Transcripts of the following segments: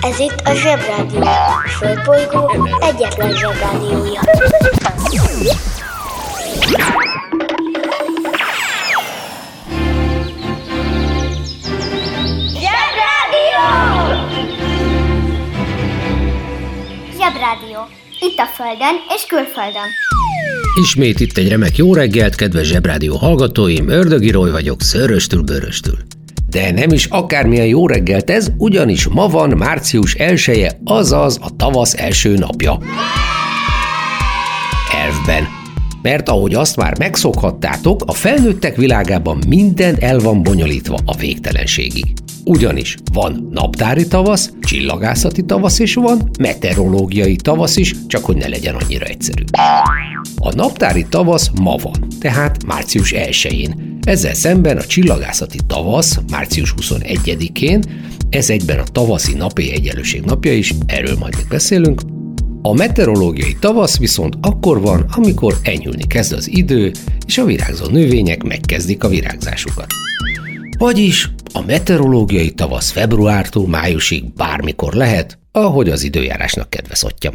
Ez itt a Zsebrádió. A Földbolygó egyetlen Zsebrádiója. Zsebrádió! Zsebrádió. Itt a Földön és külföldön. Ismét itt egy remek jó reggelt, kedves Zsebrádió hallgatóim, Ördögi Roy vagyok, szöröstül, bőröstül. De nem is akármilyen jó reggelt ez, ugyanis ma van március 1 azaz a tavasz első napja. Elfben. Mert ahogy azt már megszokhattátok, a felnőttek világában minden el van bonyolítva a végtelenségig. Ugyanis van naptári tavasz, csillagászati tavasz és van meteorológiai tavasz is, csak hogy ne legyen annyira egyszerű. A naptári tavasz ma van, tehát március 1-én. Ezzel szemben a csillagászati tavasz március 21-én, ez egyben a tavaszi napi egyenlőség napja is, erről majd még beszélünk. A meteorológiai tavasz viszont akkor van, amikor enyhülni kezd az idő, és a virágzó növények megkezdik a virágzásukat. Vagyis a meteorológiai tavasz februártól májusig bármikor lehet, ahogy az időjárásnak kedve szottyam.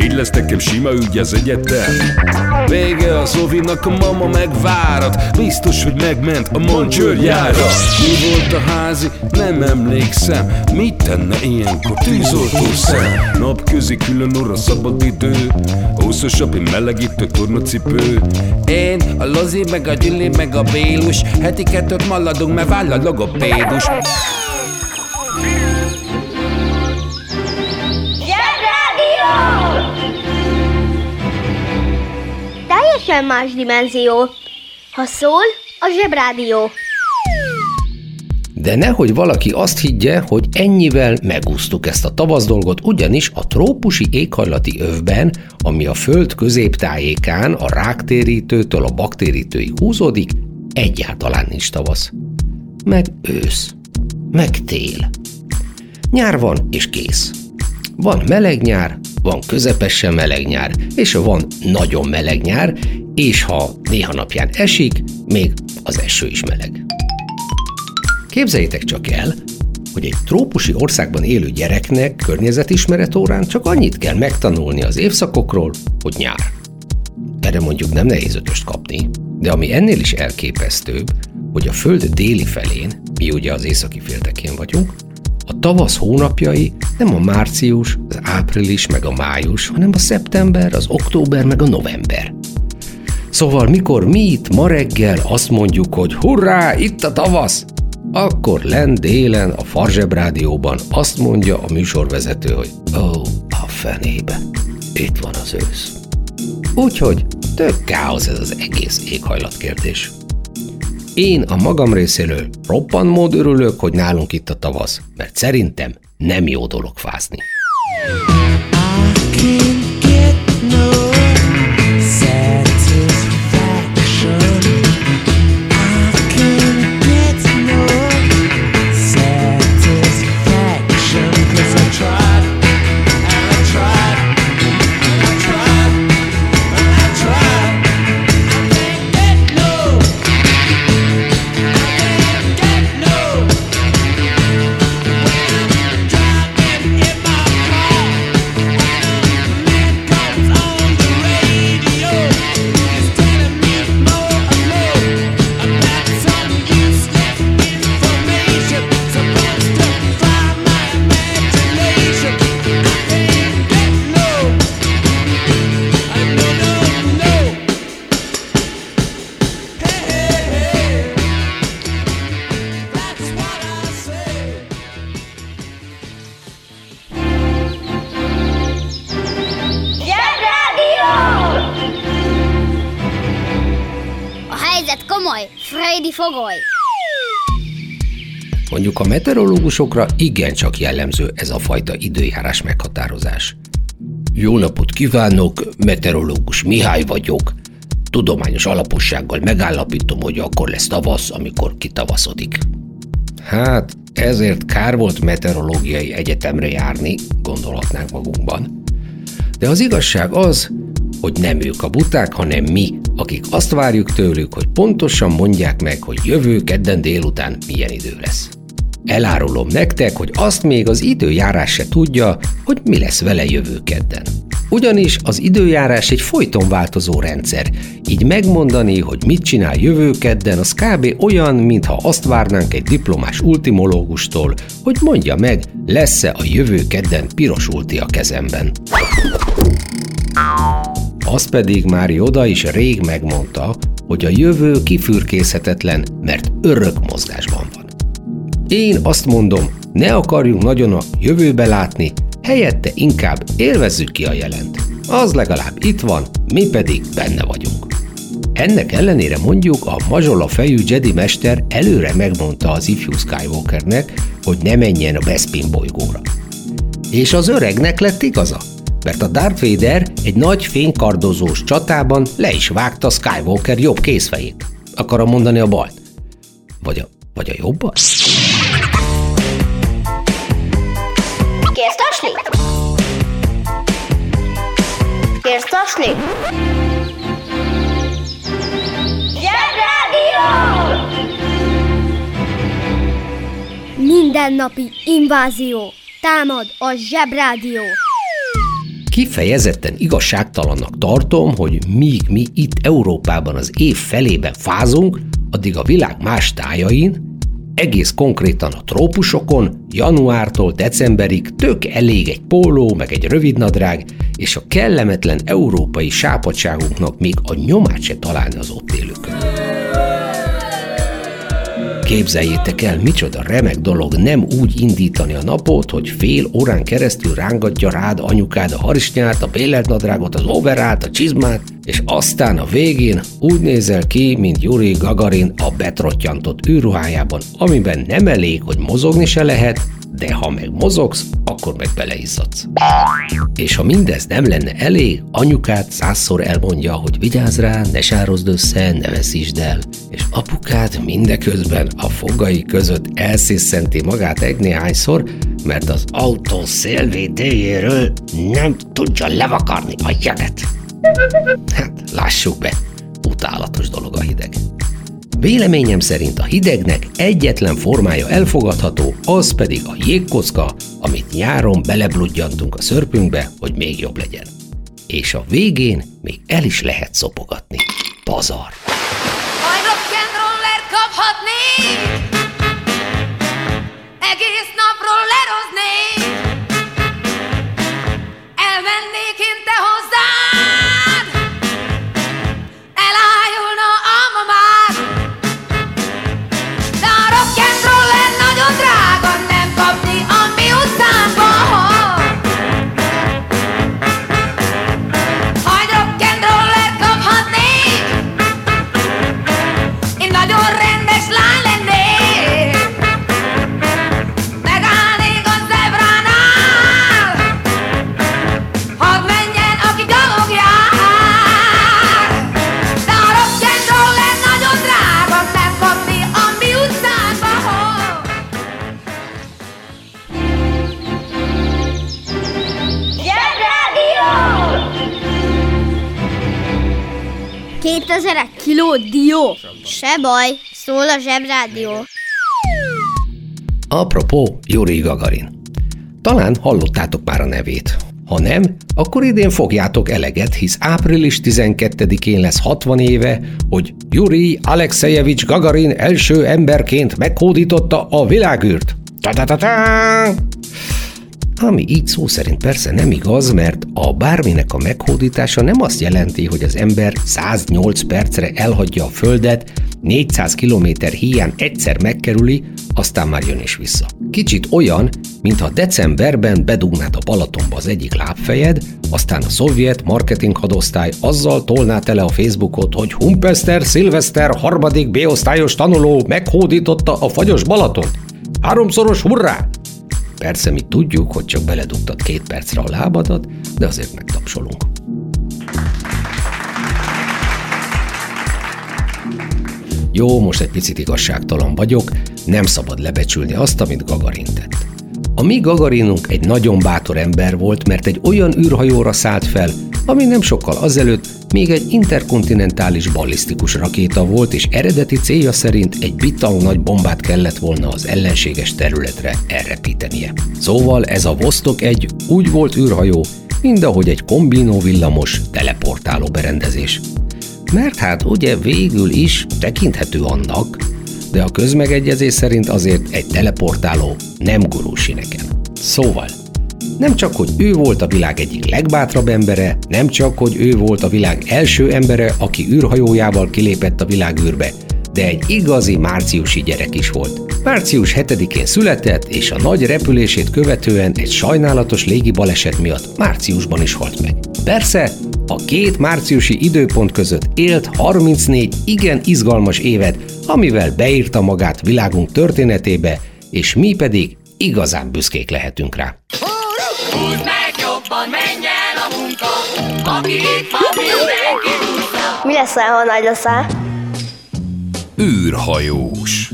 Így lesz nekem sima ügy az egyetem. Vége a Szovinak, a mama megvárat Biztos, hogy megment a mancsőrjára Mi volt a házi? Nem emlékszem. Mit tenne ilyenkor tűzoltó szem? Napközi külön orra szabad idő. Húszosabb, én melegítő tornacipő. Én, a Lozi, meg a Gyüli, meg a Bélus. Heti kettőt maladunk, mert váll a logopédus. Zsebrádió! Teljesen más dimenzió. Ha szól, a Zsebrádió. De nehogy valaki azt higgye, hogy ennyivel megúsztuk ezt a tavasz dolgot, ugyanis a trópusi éghajlati övben, ami a Föld középtájékán a ráktérítőtől a baktérítőig húzódik, egyáltalán nincs tavasz. Meg ősz. Meg tél. Nyár van, és kész. Van meleg nyár, van közepesen meleg nyár, és van nagyon meleg nyár, és ha néha napján esik, még az eső is meleg. Képzeljétek csak el, hogy egy trópusi országban élő gyereknek környezetismeret órán csak annyit kell megtanulni az évszakokról, hogy nyár. Erre mondjuk nem nehéz ötöst kapni, de ami ennél is elképesztőbb, hogy a Föld déli felén, mi ugye az északi féltekén vagyunk, a tavasz hónapjai nem a március, az április meg a május, hanem a szeptember, az október meg a november. Szóval mikor mi itt ma reggel azt mondjuk, hogy hurrá, itt a tavasz, akkor len délen a Farzseb rádióban azt mondja a műsorvezető, hogy ó, a fenébe, itt van az ősz. Úgyhogy tök káosz ez az egész éghajlatkérdés. Én a magam részéről roppan mód örülök, hogy nálunk itt a tavasz, mert szerintem nem jó dolog fázni. Freddy fogoly. Mondjuk a meteorológusokra igencsak jellemző ez a fajta időjárás meghatározás. Jó napot kívánok, meteorológus Mihály vagyok. Tudományos alapossággal megállapítom, hogy akkor lesz tavasz, amikor kitavaszodik. Hát, ezért kár volt meteorológiai egyetemre járni, gondolhatnánk magunkban. De az igazság az, hogy nem ők a buták, hanem mi, akik azt várjuk tőlük, hogy pontosan mondják meg, hogy jövő kedden délután milyen idő lesz. Elárulom nektek, hogy azt még az időjárás se tudja, hogy mi lesz vele jövő kedden. Ugyanis az időjárás egy folyton változó rendszer, így megmondani, hogy mit csinál jövő kedden, az kb. olyan, mintha azt várnánk egy diplomás ultimológustól, hogy mondja meg, lesz-e a jövő kedden piros ulti a kezemben. Az pedig már Joda is rég megmondta, hogy a jövő kifürkészhetetlen, mert örök mozgásban van. Én azt mondom, ne akarjunk nagyon a jövőbe látni, helyette inkább élvezzük ki a jelent. Az legalább itt van, mi pedig benne vagyunk. Ennek ellenére mondjuk a mazsola fejű Jedi mester előre megmondta az ifjú Skywalkernek, hogy ne menjen a Bespin bolygóra. És az öregnek lett igaza, mert a Darth Vader egy nagy fénykardozós csatában le is vágta Skywalker jobb kézfejét. Akarom mondani a balt. Vagy a, vagy a jobbat? Tasni? Zsebrádió! Mindennapi invázió. Támad a zsebrádió. Kifejezetten igazságtalannak tartom, hogy míg mi itt Európában az év felében fázunk, addig a világ más tájain, egész konkrétan a trópusokon, januártól decemberig tök elég egy póló, meg egy rövidnadrág, és a kellemetlen európai sápadságunknak még a nyomát se találni az ott élőkön. Képzeljétek el, micsoda remek dolog nem úgy indítani a napot, hogy fél órán keresztül rángatja rád anyukád a harisnyát, a bélelt nadrágot, az overát, a csizmát, és aztán a végén úgy nézel ki, mint Yuri Gagarin a betrottyantott űrruhájában, amiben nem elég, hogy mozogni se lehet, de ha meg mozogsz, akkor meg beleizzadsz. És ha mindez nem lenne elég, anyukád százszor elmondja, hogy vigyázz rá, ne sározd össze, ne veszítsd el. És apukád mindeközben a fogai között elsziszenti magát egy néhányszor, mert az autó szélvédőjéről nem tudja levakarni a jeget. Hát, lássuk be, utálatos dolog a hideg. Véleményem szerint a hidegnek egyetlen formája elfogadható, az pedig a jégkocka, amit nyáron belebludjantunk a szörpünkbe, hogy még jobb legyen. És a végén még el is lehet szopogatni. Pazar! Majd rock'n'rollert kaphatnék Egész napról Se baj, szól a zsebrádió. Apropó, Yuri Gagarin. Talán hallottátok már a nevét. Ha nem, akkor idén fogjátok eleget, hisz április 12-én lesz 60 éve, hogy Yuri Alexejevics Gagarin első emberként meghódította a világűrt. Ta-ta-ta-ta! Ami így szó szerint persze nem igaz, mert a bárminek a meghódítása nem azt jelenti, hogy az ember 108 percre elhagyja a Földet, 400 km híján egyszer megkerüli, aztán már jön is vissza. Kicsit olyan, mintha decemberben bedugnád a Balatonba az egyik lábfejed, aztán a szovjet marketing hadosztály azzal tolná tele a Facebookot, hogy Humpester Szilveszter harmadik B-osztályos tanuló meghódította a fagyos Balatont. Háromszoros hurrá! Persze mi tudjuk, hogy csak beledugtad két percre a lábadat, de azért megtapsolunk. Jó, most egy picit igazságtalan vagyok, nem szabad lebecsülni azt, amit Gagarin tett. A mi Gagarinunk egy nagyon bátor ember volt, mert egy olyan űrhajóra szállt fel, ami nem sokkal azelőtt még egy interkontinentális ballisztikus rakéta volt, és eredeti célja szerint egy bitang nagy bombát kellett volna az ellenséges területre elrepítenie. Szóval ez a Vostok egy úgy volt űrhajó, mint ahogy egy kombinó villamos teleportáló berendezés. Mert hát ugye végül is tekinthető annak, de a közmegegyezés szerint azért egy teleportáló nem gurul sineken. Szóval, nem csak, hogy ő volt a világ egyik legbátrabb embere, nem csak, hogy ő volt a világ első embere, aki űrhajójával kilépett a világűrbe, de egy igazi márciusi gyerek is volt. Március 7-én született, és a nagy repülését követően egy sajnálatos légi baleset miatt márciusban is halt meg. Persze, a két márciusi időpont között élt 34 igen izgalmas évet, amivel beírta magát világunk történetébe, és mi pedig igazán büszkék lehetünk rá. Húzd meg jobban, menj el a munka, aki itt van, mindenki húzza. Mi leszel, ha nagy leszel? űrhajós.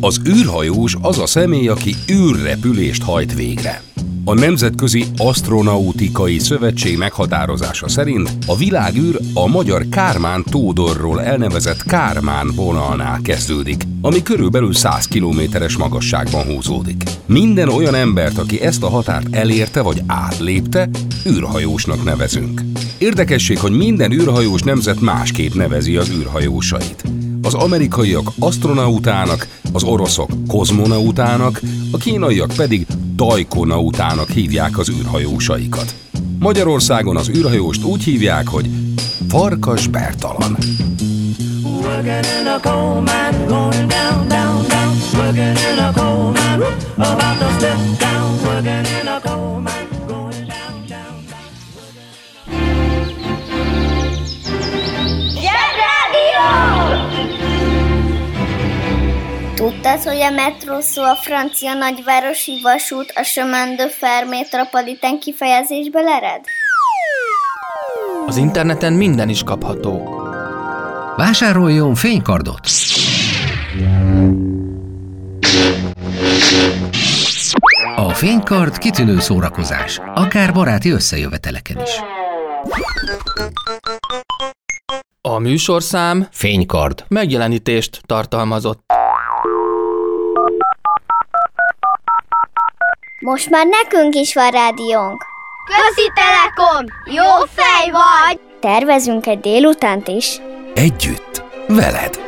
Az űrhajós az a személy, aki űrrepülést hajt végre. A Nemzetközi Astronautikai Szövetség meghatározása szerint a világűr a magyar Kármán Tódorról elnevezett Kármán vonalnál kezdődik, ami körülbelül 100 kilométeres magasságban húzódik. Minden olyan embert, aki ezt a határt elérte vagy átlépte, űrhajósnak nevezünk. Érdekesség, hogy minden űrhajós nemzet másképp nevezi az űrhajósait. Az amerikaiak astronautának, az oroszok kozmonautának, a kínaiak pedig dajkonautának hívják az űrhajósaikat. Magyarországon az űrhajóst úgy hívják, hogy Farkas Bertalan. Working Tudtad, hogy a metró szó a francia nagyvárosi vasút a chemin de fer métropolitán kifejezésből ered? Az interneten minden is kapható. Vásároljon fénykardot! A fénykard kitűnő szórakozás, akár baráti összejöveteleken is. A műsorszám Fénykard. megjelenítést tartalmazott. Most már nekünk is van rádiónk. Közi Telekom! Jó fej vagy! Tervezünk egy délutánt is. Együtt, veled.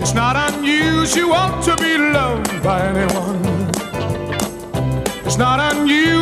It's not unusual to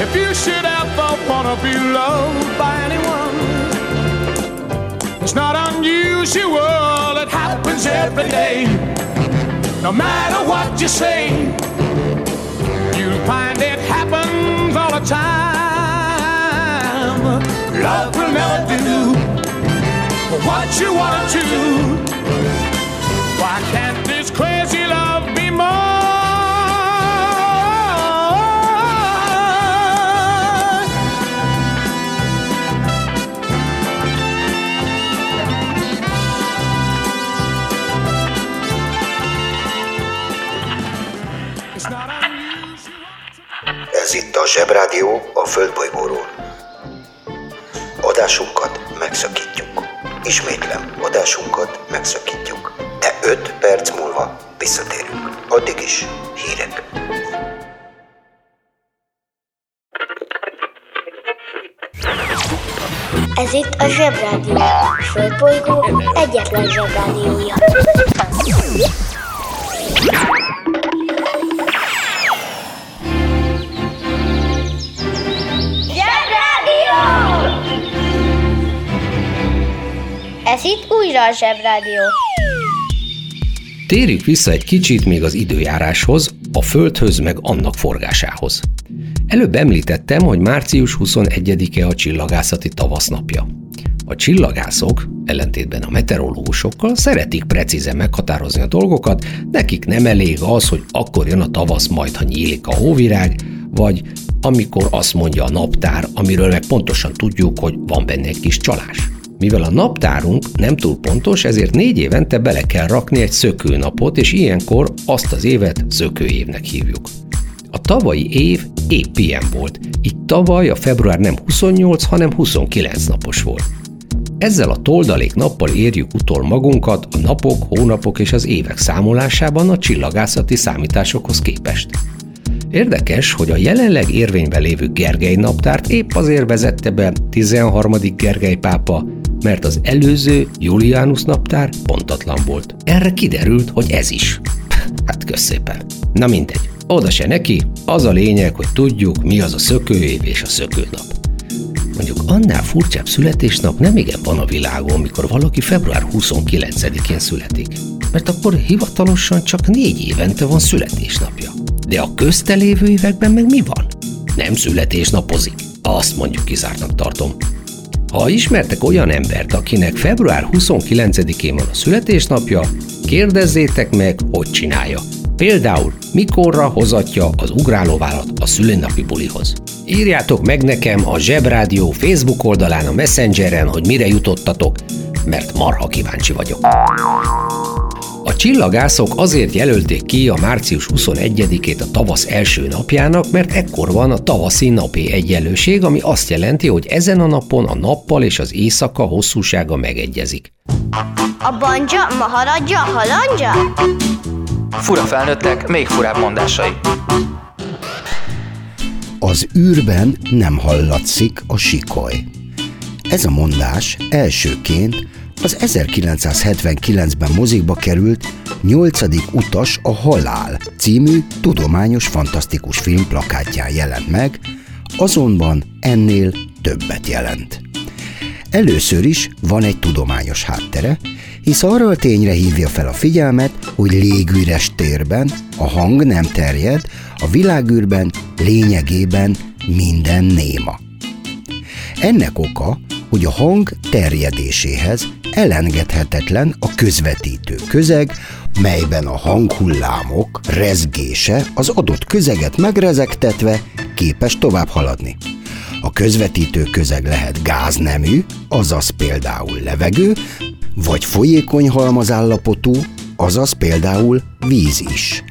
If you should ever wanna be loved by anyone, it's not unusual, it happens every day. No matter what you say, you'll find it happens all the time. Love will never do what you wanna do. Why can't this crazy love be mine? A Zsebrádió a Földbolygóról. Adásunkat megszakítjuk. Ismétlem, adásunkat megszakítjuk. De 5 perc múlva visszatérünk. Addig is hírek. Ez itt a Zsebrádió. A Földbolygó egyetlen Zsebrádiója. Újra a Zsebrádió. Térjük vissza egy kicsit még az időjáráshoz, a Földhöz meg annak forgásához. Előbb említettem, hogy március 21-e a csillagászati tavasznapja. A csillagászok, ellentétben a meteorológusokkal, szeretik precízen meghatározni a dolgokat, nekik nem elég az, hogy akkor jön a tavasz majd, ha nyílik a hóvirág, vagy amikor azt mondja a naptár, amiről meg pontosan tudjuk, hogy van benne egy kis csalás. Mivel a naptárunk nem túl pontos, ezért négy évente bele kell rakni egy szökőnapot, és ilyenkor azt az évet szökőévnek hívjuk. A tavalyi év épp ilyen volt, így tavaly a február nem 28, hanem 29 napos volt. Ezzel a toldalék nappal érjük utol magunkat a napok, hónapok és az évek számolásában a csillagászati számításokhoz képest. Érdekes, hogy a jelenleg érvényben lévő Gergely naptárt épp azért vezette be 13. Gergely pápa, mert az előző Julianus naptár pontatlan volt. Erre kiderült, hogy ez is. Hát köszépen. Na mindegy, oda se neki, az a lényeg, hogy tudjuk, mi az a szökőév és a szökőnap. Mondjuk annál furcsább születésnap nem igen van a világon, mikor valaki február 29-én születik. Mert akkor hivatalosan csak négy évente van születésnapja. De a köztelévő években meg mi van? Nem születésnapozik. Azt mondjuk kizártnak tartom. Ha ismertek olyan embert, akinek február 29-én van a születésnapja, kérdezzétek meg, hogy csinálja. Például, mikorra hozatja az ugrálóvállalat a szülinapi bulihoz. Írjátok meg nekem a Zsebrádió Facebook oldalán a Messengeren, hogy mire jutottatok, mert marha kíváncsi vagyok. A csillagászok azért jelölték ki a március 21-ét a tavasz első napjának, mert ekkor van a tavaszi napi egyenlőség, ami azt jelenti, hogy ezen a napon a nappal és az éjszaka hosszúsága megegyezik. A banja, maharadja, halandja? Fura felnőttek, még furább mondásai. Az űrben nem hallatszik a sikoly. Ez a mondás elsőként az 1979-ben mozikba került 8. utas a halál című tudományos fantasztikus film plakátján jelent meg, azonban ennél többet jelent. Először is van egy tudományos háttere, hisz arra a tényre hívja fel a figyelmet, hogy légüres térben a hang nem terjed, a világűrben lényegében minden néma. Ennek oka, hogy a hang terjedéséhez elengedhetetlen a közvetítő közeg, melyben a hanghullámok rezgése az adott közeget megrezegtetve képes tovább haladni. A közvetítő közeg lehet gáznemű, azaz például levegő, vagy folyékony halmazállapotú, azaz például víz is.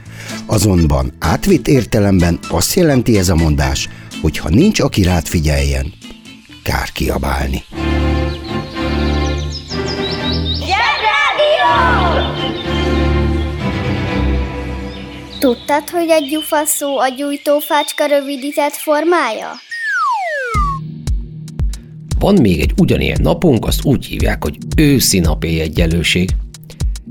Azonban átvitt értelemben azt jelenti ez a mondás, hogy ha nincs, aki rád figyeljen, kár kiabálni. Tudtad, hogy egy gyufa a gyújtófácska rövidített formája? Van még egy ugyanilyen napunk, azt úgy hívják, hogy őszi napi egyenlőség.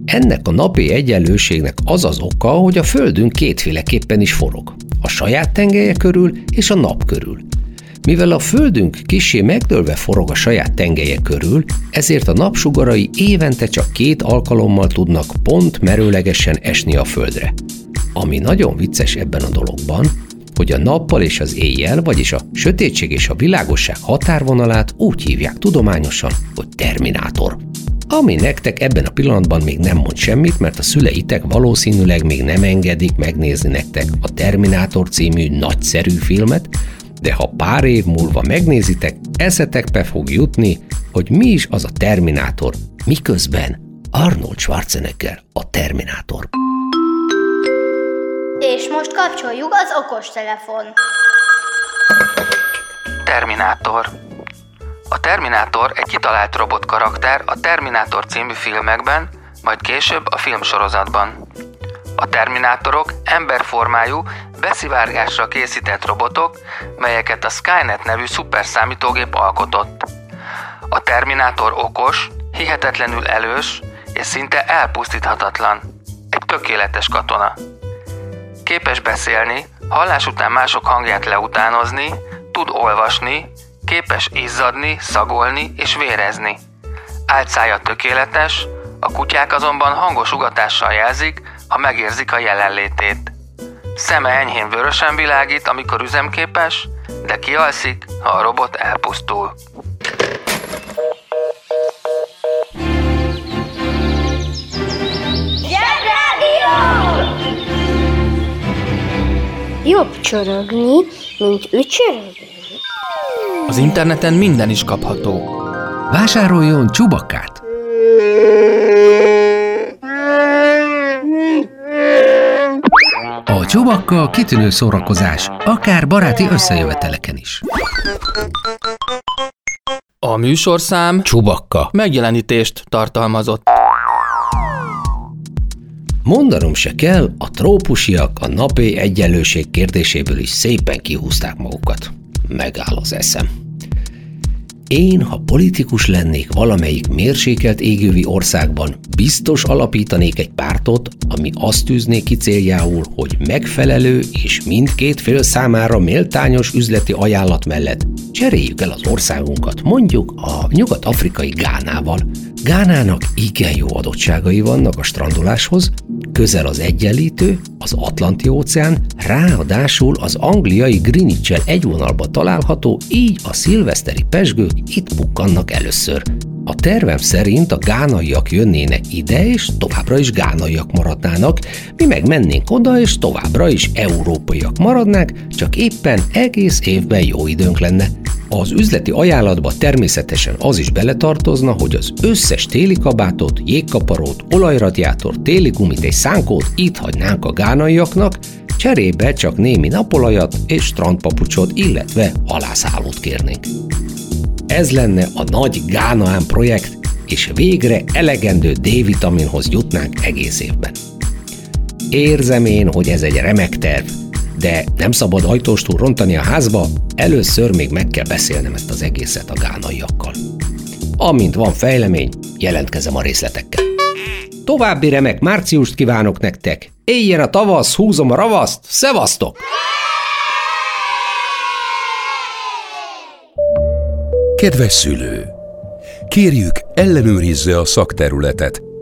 Ennek a napi egyenlőségnek az az oka, hogy a Földünk kétféleképpen is forog. A saját tengelye körül és a nap körül. Mivel a Földünk kisé megdőlve forog a saját tengelye körül, ezért a napsugarai évente csak két alkalommal tudnak pont merőlegesen esni a Földre. Ami nagyon vicces ebben a dologban, hogy a nappal és az éjjel, vagyis a sötétség és a világosság határvonalát úgy hívják tudományosan, hogy terminátor. Ami nektek ebben a pillanatban még nem mond semmit, mert a szüleitek valószínűleg még nem engedik megnézni nektek a Terminátor című nagyszerű filmet, de ha pár év múlva megnézitek, eszetekbe fog jutni, hogy mi is az a Terminátor, miközben Arnold Schwarzenegger a Terminátor. És most kapcsoljuk az okostelefon. Terminátor. A Terminátor egy kitalált robot karakter a Terminátor című filmekben, majd később a filmsorozatban. A Terminátorok emberformájú, beszivárgásra készített robotok, melyeket a Skynet nevű szuperszámítógép alkotott. A Terminátor okos, hihetetlenül elős és szinte elpusztíthatatlan. Egy tökéletes katona. Képes beszélni, hallás után mások hangját leutánozni, tud olvasni, képes izzadni, szagolni és vérezni. Álcája tökéletes, a kutyák azonban hangos ugatással jelzik, ha megérzik a jelenlétét. Szeme enyhén vörösen világít, amikor üzemképes, de kialszik, ha a robot elpusztul. Jobb csorogni, mint ücsörögni. Az interneten minden is kapható. Vásároljon csubakkát! A csubakka kitűnő szórakozás, akár baráti összejöveteleken is. A műsorszám Csubakka. megjelenítést tartalmazott. Mondanom se kell, a trópusiak a napi egyenlőség kérdéséből is szépen kihúzták magukat. Megáll az eszem. Én, ha politikus lennék valamelyik mérsékelt égővi országban, biztos alapítanék egy pártot, ami azt tűzné ki céljául, hogy megfelelő és mindkét fél számára méltányos üzleti ajánlat mellett cseréljük el az országunkat, mondjuk a nyugat-afrikai Gánával. Gánának igen jó adottságai vannak a strandoláshoz, közel az egyenlítő, az Atlanti-óceán, ráadásul az angliai greenwich egy vonalba található, így a szilveszteri pesgők itt bukkannak először. A tervem szerint a gánaiak jönnének ide, és továbbra is gánaiak maradnának, mi meg mennénk oda, és továbbra is európaiak maradnák, csak éppen egész évben jó időnk lenne. Az üzleti ajánlatba természetesen az is beletartozna, hogy az összes téli kabátot, jégkaparót, olajradiátort, téli gumit és szánkót itt hagynánk a gánaiaknak, cserébe csak némi napolajat és strandpapucsot, illetve halászhálót kérnénk. Ez lenne a nagy Gánaán projekt, és végre elegendő D-vitaminhoz jutnánk egész évben. Érzem én, hogy ez egy remek terv, de nem szabad ajtóstól rontani a házba, először még meg kell beszélnem ezt az egészet a gánaiakkal. Amint van fejlemény, jelentkezem a részletekkel. További remek márciust kívánok nektek! Éljen a tavasz, húzom a ravaszt, szevasztok! Kedves szülő! Kérjük, ellenőrizze a szakterületet,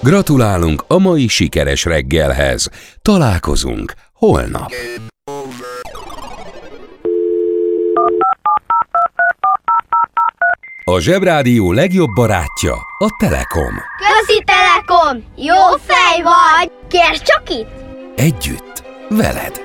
Gratulálunk a mai sikeres reggelhez. Találkozunk holnap. A Zsebrádió legjobb barátja a Telekom. Közi Telekom! Jó fej vagy! Kérd csak itt! Együtt, veled.